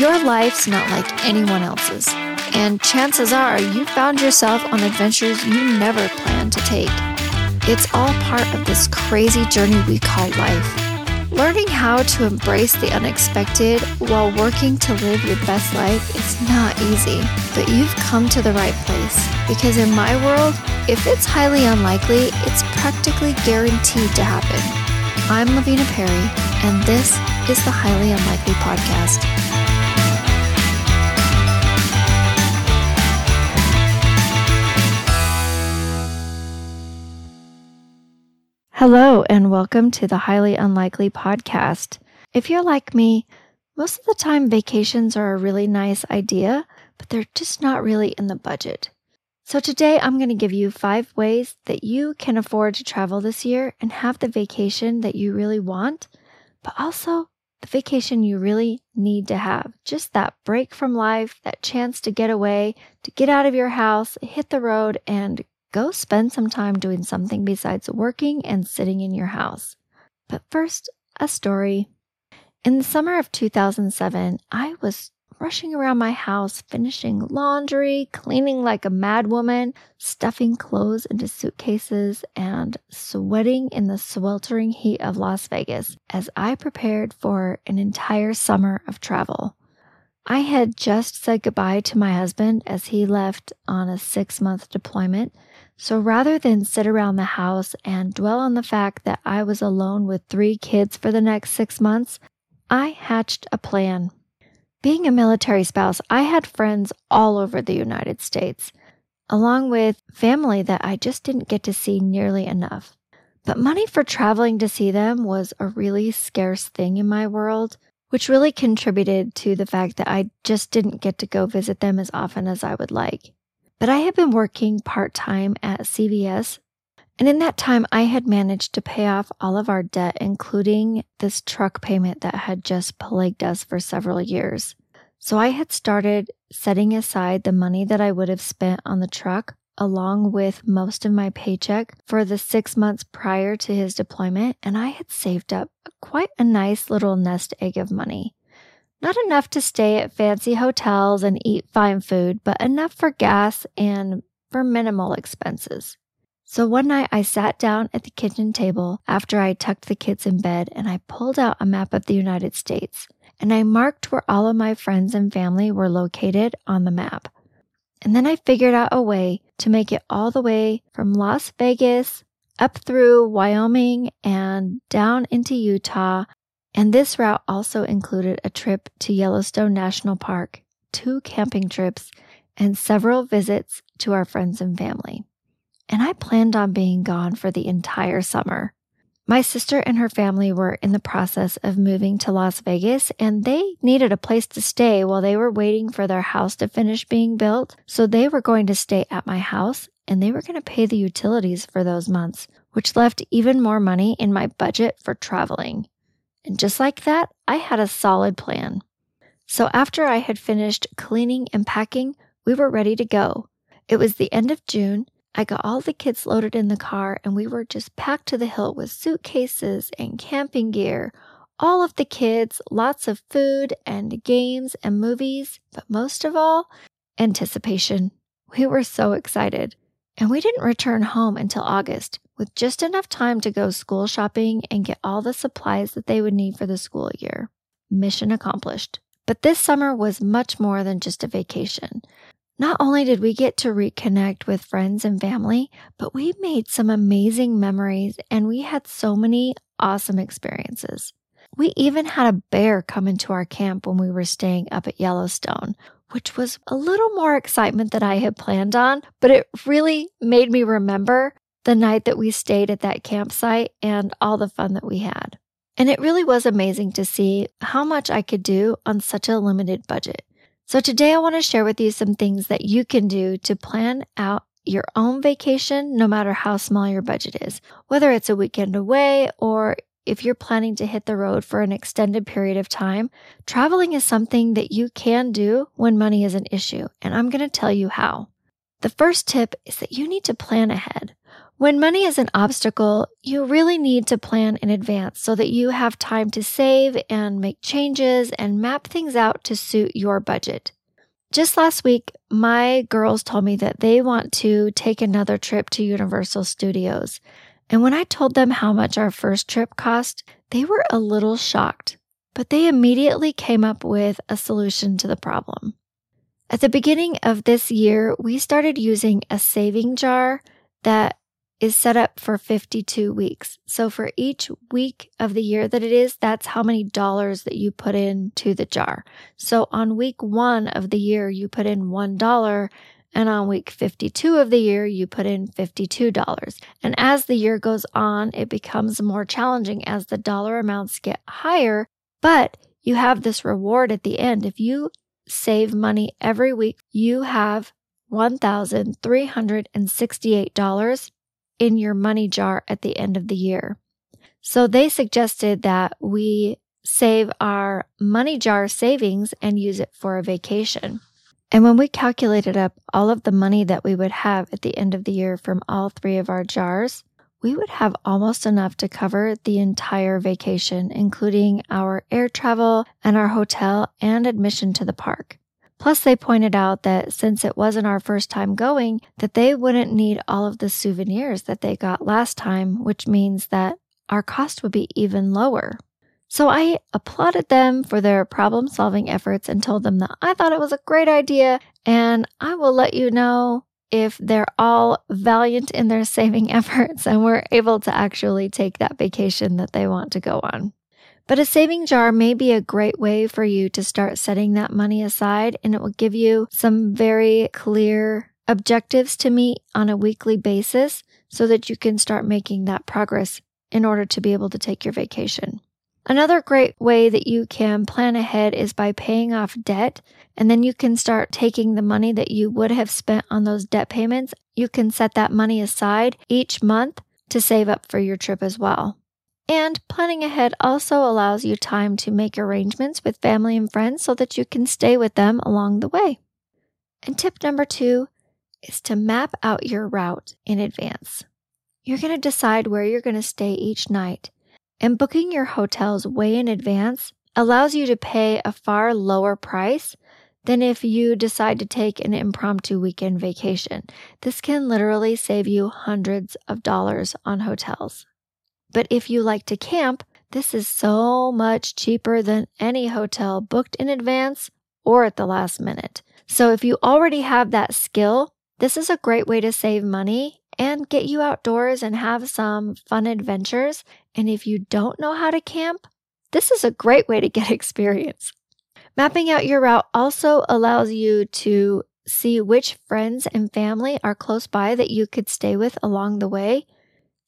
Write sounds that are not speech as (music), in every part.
Your life's not like anyone else's, and chances are you found yourself on adventures you never planned to take. It's all part of this crazy journey we call life. Learning how to embrace the unexpected while working to live your best life is not easy, but you've come to the right place. Because in my world, if it's highly unlikely, it's practically guaranteed to happen. I'm Lavina Perry, and this is the Highly Unlikely Podcast. Hello, and welcome to the Highly Unlikely Podcast. If you're like me, most of the time vacations are a really nice idea, but they're just not really in the budget. So today I'm going to give you five ways that you can afford to travel this year and have the vacation that you really want, but also the vacation you really need to have. Just that break from life, that chance to get away, to get out of your house, hit the road, and go spend some time doing something besides working and sitting in your house. But first, a story. In the summer of 2007, I was rushing around my house, finishing laundry, cleaning like a madwoman, stuffing clothes into suitcases, and sweating in the sweltering heat of Las Vegas as I prepared for an entire summer of travel. I had just said goodbye to my husband as he left on a six month deployment. So rather than sit around the house and dwell on the fact that I was alone with three kids for the next six months, I hatched a plan. Being a military spouse, I had friends all over the United States, along with family that I just didn't get to see nearly enough. But money for traveling to see them was a really scarce thing in my world which really contributed to the fact that I just didn't get to go visit them as often as I would like. But I had been working part time at CVS, and in that time, I had managed to pay off all of our debt, including this truck payment that had just plagued us for several years. So I had started setting aside the money that I would have spent on the truck along with most of my paycheck for the six months prior to his deployment, and I had saved up quite a nice little nest egg of money. Not enough to stay at fancy hotels and eat fine food, but enough for gas and for minimal expenses. So one night I sat down at the kitchen table after I tucked the kids in bed and I pulled out a map of the United States and I marked where all of my friends and family were located on the map. And then I figured out a way to make it all the way from Las Vegas up through Wyoming and down into Utah. And this route also included a trip to Yellowstone National Park, two camping trips, and several visits to our friends and family. And I planned on being gone for the entire summer. My sister and her family were in the process of moving to Las Vegas and they needed a place to stay while they were waiting for their house to finish being built. So they were going to stay at my house and they were going to pay the utilities for those months, which left even more money in my budget for traveling. And just like that, I had a solid plan. So after I had finished cleaning and packing, we were ready to go. It was the end of June I got all the kids loaded in the car and we were just packed to the hilt with suitcases and camping gear. All of the kids, lots of food and games and movies, but most of all, anticipation. We were so excited. And we didn't return home until August with just enough time to go school shopping and get all the supplies that they would need for the school year. Mission accomplished. But this summer was much more than just a vacation. Not only did we get to reconnect with friends and family, but we made some amazing memories and we had so many awesome experiences. We even had a bear come into our camp when we were staying up at Yellowstone, which was a little more excitement than I had planned on, but it really made me remember the night that we stayed at that campsite and all the fun that we had. And it really was amazing to see how much I could do on such a limited budget. So today I want to share with you some things that you can do to plan out your own vacation, no matter how small your budget is, whether it's a weekend away or if you're planning to hit the road for an extended period of time, traveling is something that you can do when money is an issue. And I'm going to tell you how. The first tip is that you need to plan ahead. When money is an obstacle, you really need to plan in advance so that you have time to save and make changes and map things out to suit your budget. Just last week, my girls told me that they want to take another trip to Universal Studios. And when I told them how much our first trip cost, they were a little shocked, but they immediately came up with a solution to the problem. At the beginning of this year, we started using a saving jar that is set up for 52 weeks. So for each week of the year that it is, that's how many dollars that you put into the jar. So on week one of the year, you put in $1. And on week 52 of the year, you put in $52. And as the year goes on, it becomes more challenging as the dollar amounts get higher. But you have this reward at the end. If you save money every week, you have $1,368 in your money jar at the end of the year. So they suggested that we save our money jar savings and use it for a vacation. And when we calculated up all of the money that we would have at the end of the year from all three of our jars, we would have almost enough to cover the entire vacation, including our air travel and our hotel and admission to the park. Plus, they pointed out that since it wasn't our first time going, that they wouldn't need all of the souvenirs that they got last time, which means that our cost would be even lower. So I applauded them for their problem solving efforts and told them that I thought it was a great idea and I will let you know if they're all valiant in their (laughs) saving efforts and we're able to actually take that vacation that they want to go on. But a saving jar may be a great way for you to start setting that money aside, and it will give you some very clear objectives to meet on a weekly basis so that you can start making that progress in order to be able to take your vacation. Another great way that you can plan ahead is by paying off debt, and then you can start taking the money that you would have spent on those debt payments. You can set that money aside each month to save up for your trip as well. And planning ahead also allows you time to make arrangements with family and friends so that you can stay with them along the way. And tip number two is to map out your route in advance. You're going to decide where you're going to stay each night, and booking your hotels way in advance allows you to pay a far lower price than if you decide to take an impromptu weekend vacation. This can literally save you hundreds of dollars on hotels. But if you like to camp, this is so much cheaper than any hotel booked in advance or at the last minute. So if you already have that skill, this is a great way to save money and get you outdoors and have some fun adventures. And if you don't know how to camp, this is a great way to get (laughs) experience. Mapping out your route also allows you to see which friends and family are close by that you could stay with along the way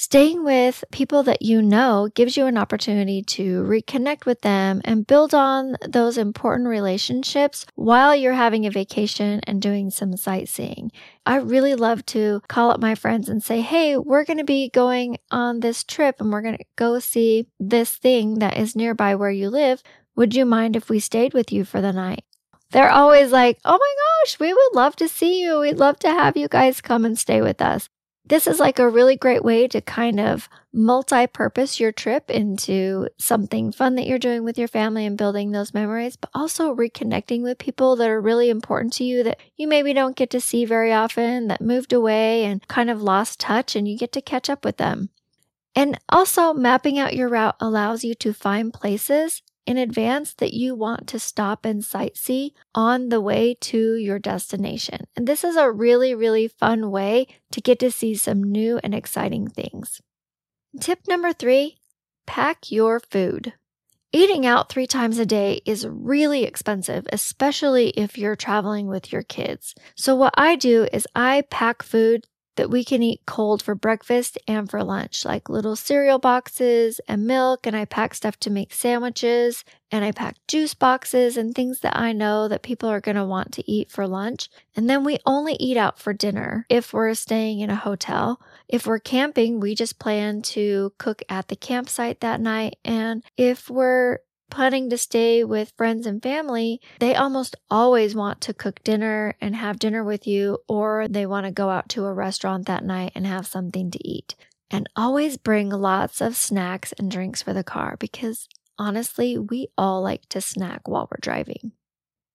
Staying with people that you know gives you an opportunity to reconnect with them and build on those important relationships while you're having a vacation and doing some sightseeing. I really love to call up my friends and say, Hey, we're going to be going on this trip and we're going to go see this thing that is nearby where you live. Would you mind if we stayed with you for the night? They're always like, Oh my gosh, we would love to see you. We'd love to have you guys come and stay with us. This is like a really great way to kind of multi purpose your trip into something fun that you're doing with your family and building those memories, but also reconnecting with people that are really important to you that you maybe don't get to see very often, that moved away and kind of lost touch, and you get to catch up with them. And also, mapping out your route allows you to find places in advance that you want to stop and sightsee on the way to your destination. And this is a really, really fun way to get to see some new and exciting things. Tip number three pack your food. Eating out three times a day is really expensive, especially if you're traveling with your kids. So, what I do is I pack food that we can eat cold for breakfast and for lunch, like little cereal boxes and milk. And I pack stuff to make sandwiches and I pack juice boxes and things that I know that people are going to want to eat for lunch. And then we only eat out for dinner if we're staying in a hotel. If we're camping, we just plan to cook at the campsite that night. And if we're planning to stay with friends and family, they almost always want to cook dinner and have dinner with you, or they want to go out to a restaurant that night and have something to eat. And always bring lots of snacks and drinks for the car because honestly, we all like to snack while we're driving.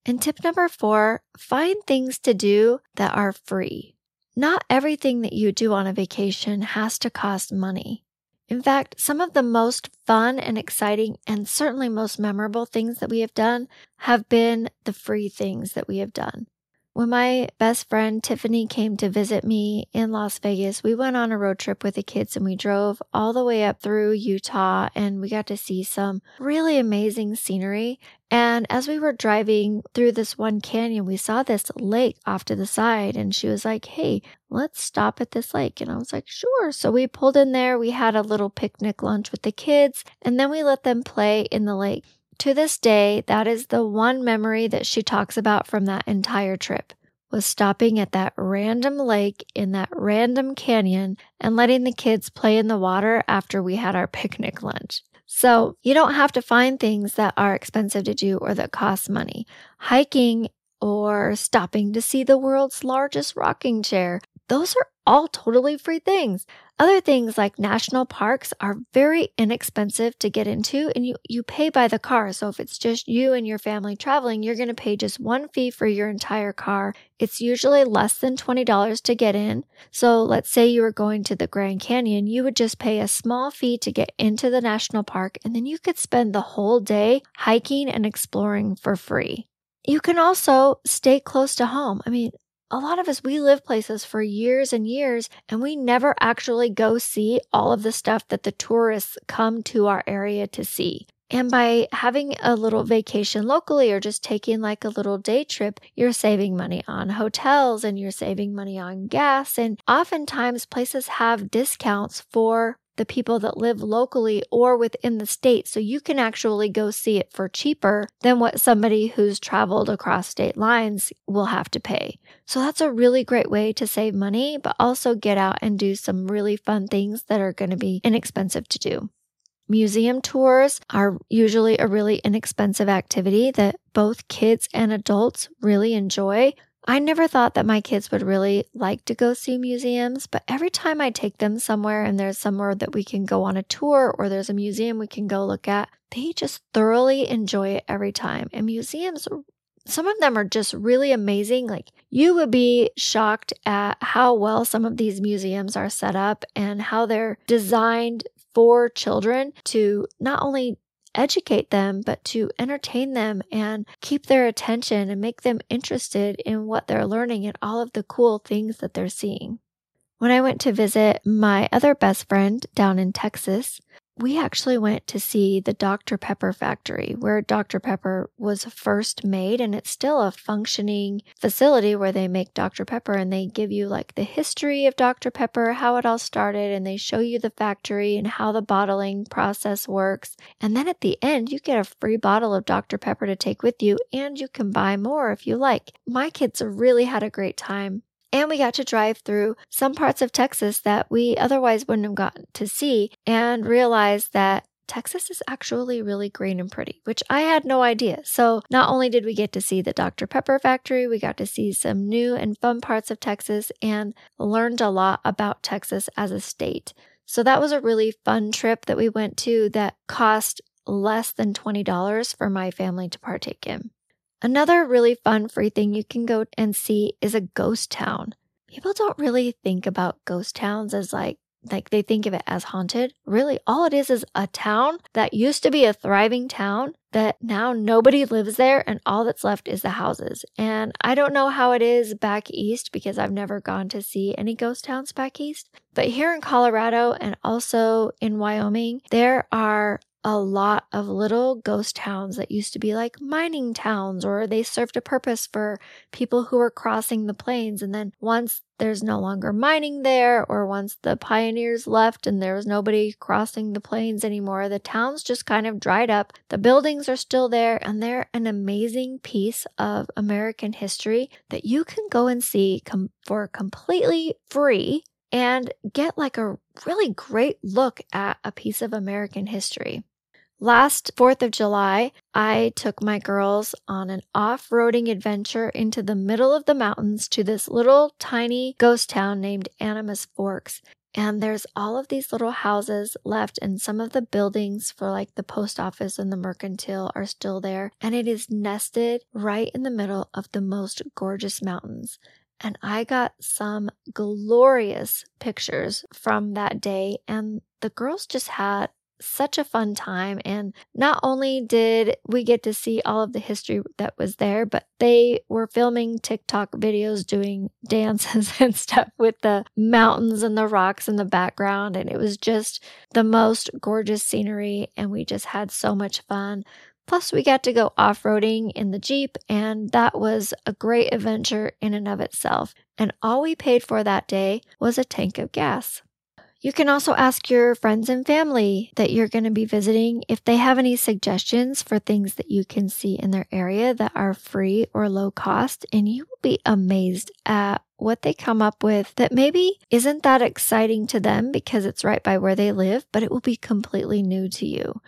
And tip number four find things to do that are free. Not everything that you do on a vacation has to cost money. In fact, some of the most fun and exciting and certainly most memorable things that we have done have been the free things that we have done. When my best friend Tiffany came to visit me in Las Vegas, we went on a road trip with the kids and we drove all the way up through Utah and we got to see some really amazing scenery. And as we were driving through this one canyon, we saw this lake off to the side and she was like, Hey, let's stop at this lake. And I was like, Sure. So we pulled in there. We had a little picnic lunch with the kids and then we let them play in the lake. To this day, that is the one memory that she talks about from that entire trip was stopping at that random lake in that random canyon and letting the kids play in the water after we had our picnic lunch. So you don't have to find things that are expensive to do or that cost money. Hiking or stopping to see the world's largest rocking chair, those are all totally free things. Other things like national parks are very inexpensive to get into and you, you pay by the car. So if it's just you and your family traveling, you're going to pay just one fee for your entire car. It's usually less than $20 to get in. So let's say you were going to the Grand Canyon, you would just pay a small fee to get into the national park and then you could spend the whole day hiking and exploring for free. You can also stay close to home. I mean, a lot of us, we live places for years and years, and we never actually go see all of the stuff that the tourists come to our area to see. And by having a little vacation locally or just taking like a little day trip, you're saving money on hotels and you're saving money on gas. And oftentimes places have discounts for the people that live locally or within the state. So you can actually go see it for cheaper than what somebody who's traveled across state lines will have to pay. So that's a really great way to save money, but also get out and do some really fun things that are going to be inexpensive to do. Museum tours are usually a really inexpensive activity that both kids and adults really enjoy. I never thought that my kids would really like to go see museums, but every time I take them somewhere and there's somewhere that we can go on a tour or there's a museum we can go look at, they just thoroughly enjoy it every time. And museums, some of them are just really amazing. Like you would be shocked at how well some of these museums are set up and how they're designed for children to not only educate them, but to entertain them and keep their attention and make them interested in what they're learning and all of the cool things that they're seeing. When I went to visit my other best friend down in Texas, we actually went to see the Dr. Pepper factory where Dr. Pepper was first made, and it's still a functioning facility where they make Dr. Pepper and they give you like the history of Dr. Pepper, how it all started, and they show you the factory and how the bottling process works. And then at the end, you get a free bottle of Dr. Pepper to take with you, and you can buy more if you like. My kids really had a great time and we got to drive through some parts of Texas that we otherwise wouldn't have gotten to see and realize that Texas is actually really green and pretty, which I had no idea. So, not only did we get to see the Dr. Pepper factory, we got to see some new and fun parts of Texas and learned a lot about Texas as a state. So, that was a really fun trip that we went to that cost less than $20 for my family to partake in. Another really fun free thing you can go and see is a ghost town. People don't really think about ghost towns as like like they think of it as haunted. Really, all it is is a town that used to be a thriving town that now nobody lives there and all that's left is the houses. And I don't know how it is back east because I've never gone to see any ghost towns back east. But here in Colorado and also in Wyoming, there are a lot of little ghost towns that used to be like mining towns or they served a purpose for people who were crossing the plains. And then once there's no longer mining there or once the pioneers left and there was nobody crossing the plains anymore, the towns just kind of dried up. The buildings are still there and they're an amazing piece of American history that you can go and see com- for completely free and get like a really great look at a piece of American history. Last 4th of July, I took my girls on an off roading adventure into the middle of the mountains to this little tiny ghost town named Animas Forks. And there's all of these little houses left, and some of the buildings for like the post office and the mercantile are still there. And it is nested right in the middle of the most gorgeous mountains. And I got some glorious pictures from that day, and the girls just had such a fun time. And not only did we get to see all of the history that was there, but they were filming TikTok videos doing (laughs) dances (laughs) and stuff with the mountains and the rocks in the background. And it was just the most gorgeous scenery. And we just had so much fun. Plus, we got to go off roading in the Jeep, and that was a great adventure in and of itself. And all we paid for that day was a tank of gas. You can also ask your friends and family that you're going to be visiting if they have any suggestions for things that you can see in their area that are free or low cost, and you will be amazed at what they come up with that maybe isn't that exciting to them because it's right by where they live, but it will be completely new to you.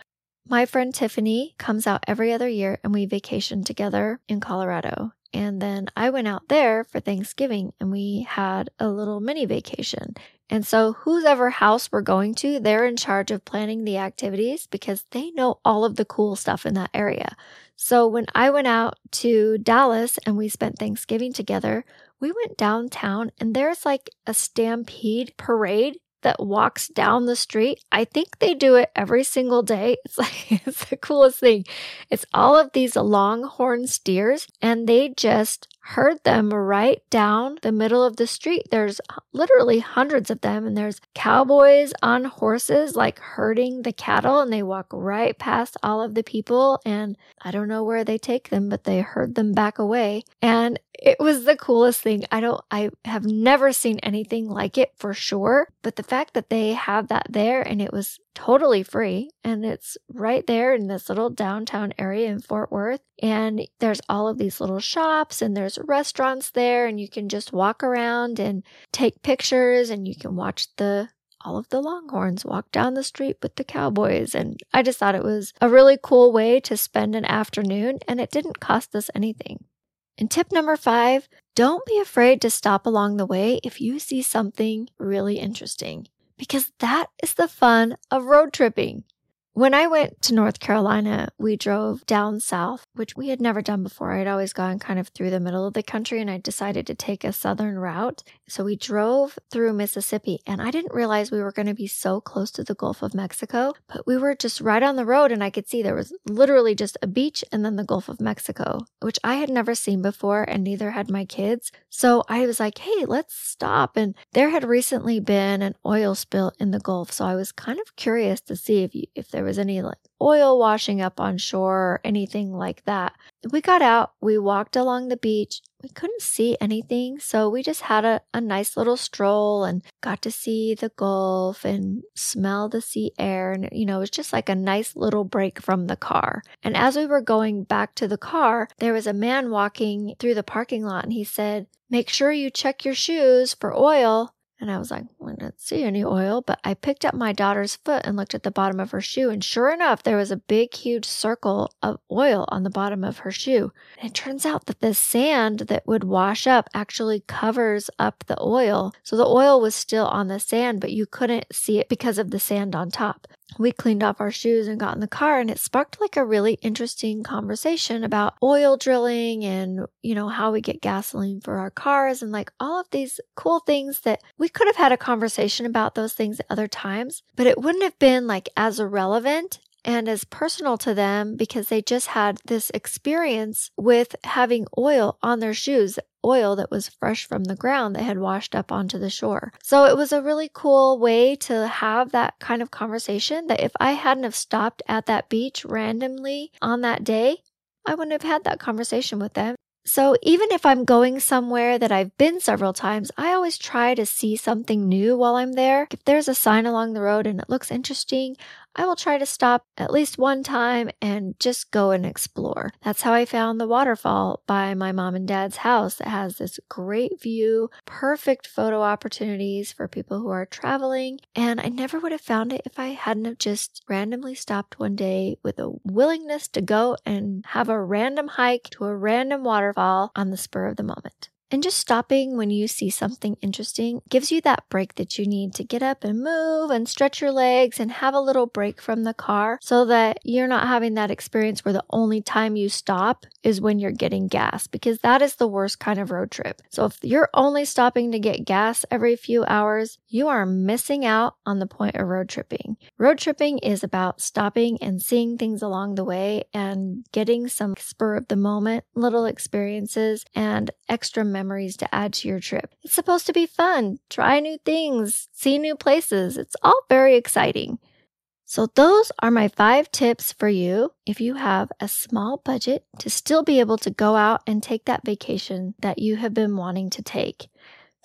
My friend Tiffany comes out every other year and we vacation together in Colorado. And then I went out there for Thanksgiving and we had a little mini vacation. And so, whose ever house we're going to, they're in charge of planning the activities because they know all of the cool stuff in that area. So, when I went out to Dallas and we spent Thanksgiving together, we went downtown and there's like a stampede parade that walks down the street. I think they do it every single day. (laughs) It's like, it's the coolest thing. It's all of these longhorn steers and they just herd them right down the middle of the street. There's literally hundreds of them, and there's cowboys on horses like herding the cattle, and they walk right past all of the people. And I don't know where they take them, but they herd them back away. And it was the coolest thing. I don't, I have never seen anything like it for sure. But the fact that they have that there and it was totally free and it's right there in this little downtown area in Fort Worth. And there's all of these little shops and there's restaurants there and you can just walk around and take pictures and you can watch the all of the longhorns walk down the street with the cowboys and I just thought it was a really cool way to spend an afternoon and it didn't cost us anything. And tip number 5, don't be afraid to stop along the way if you see something really interesting because that is the fun of road tripping. When I went to North Carolina, we drove down south, which we had never done before. I'd always gone kind of through the middle of the country and I decided to take a southern route. So we drove through Mississippi and I didn't realize we were going to be so close to the Gulf of Mexico, but we were just right on the road and I could see there was literally just a beach and then the Gulf of Mexico, which I had never seen before and neither had my kids. So I was like, hey, let's stop. And there had recently been an oil spill in the Gulf. So I was kind of curious to see if, you, if there was any like oil washing up on shore or anything like that. We got out, we walked along the beach. We couldn't see anything, so we just had a, a nice little stroll and got to see the Gulf and smell the sea air. And, you know, it was just like a nice little break from the car. And as we were going back to the car, there was a man walking through the parking lot and he said, Make sure you check your shoes for oil. And I was like, I didn't see any oil, but I picked up my daughter's foot and looked at the bottom of her shoe. And sure enough, there was a big, huge circle of oil on the bottom of her shoe. And it turns out that the sand that would wash up actually covers up the oil. So the oil was still on the sand, but you couldn't see it because of the sand on top we cleaned off our shoes and got in the car and it sparked like a really interesting conversation about oil drilling and you know how we get gasoline for our cars and like all of these cool things that we could have had a conversation about those things at other times but it wouldn't have been like as irrelevant and as personal to them because they just had this experience with having oil on their shoes oil that was fresh from the ground that had washed up onto the shore. So it was a really cool way to have that kind of conversation that if I hadn't have stopped at that beach randomly on that day, I wouldn't have had that conversation with them. So even if I'm going somewhere that I've been several times, I always try to see something new while I'm there. If there's a sign along the road and it looks interesting, I will try to stop at least one time and just go and explore. That's how I found the waterfall by my mom and dad's house that has this great view, perfect photo opportunities for people who are traveling. And I never would have found it if I hadn't have just randomly stopped one day with a willingness to go and have a random hike to a random waterfall on the spur of the moment. And just stopping when you see something interesting gives you that break that you need to get up and move and stretch your legs and have a little break from the car so that you're not having that experience where the only time you stop is when you're getting gas because that is the worst kind of road trip. So if you're only stopping to get gas every few hours, you are missing out on the point of road tripping. Road tripping is about stopping and seeing things along the way and getting some spur of the moment little experiences and extra memories to add to your trip. It's supposed to be fun, try new things, see new places. It's all very exciting. So, those are my five tips for you if you have a small budget to still be able to go out and take that vacation that you have been wanting to take.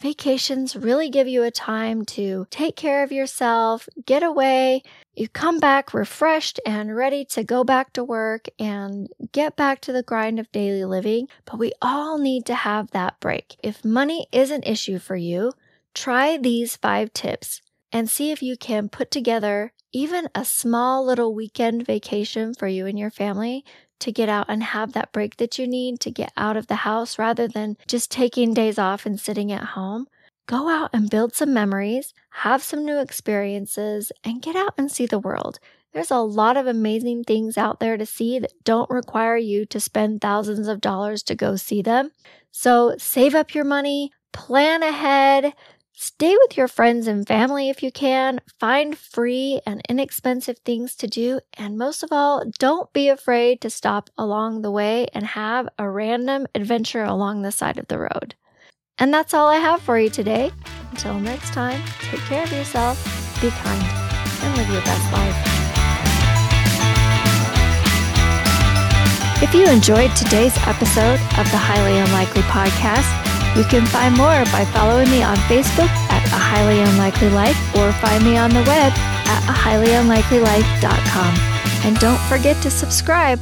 Vacations really give you a time to take care of yourself, get away. You come back refreshed and ready to go back to work and get back to the grind of daily living. But we all need to have that break. If money is an issue for you, try these five tips and see if you can put together even a small little weekend vacation for you and your family to get out and have that break that you need to get out of the house rather than just taking days off and sitting at home. Go out and build some memories, have some new experiences, and get out and see the world. There's a lot of amazing things out there to see that don't require you to spend thousands of dollars to go see them. So save up your money, plan ahead, Stay with your friends and family if you can. Find free and inexpensive things to do. And most of all, don't be afraid to stop along the way and have a random adventure along the side of the road. And that's all I have for you today. Until next time, take care of yourself, be kind, and live your best life. If you enjoyed today's episode of the Highly Unlikely Podcast, you can find more by following me on Facebook at A Highly Unlikely Life or find me on the web at ahighlyunlikelylife.com. And don't forget to subscribe.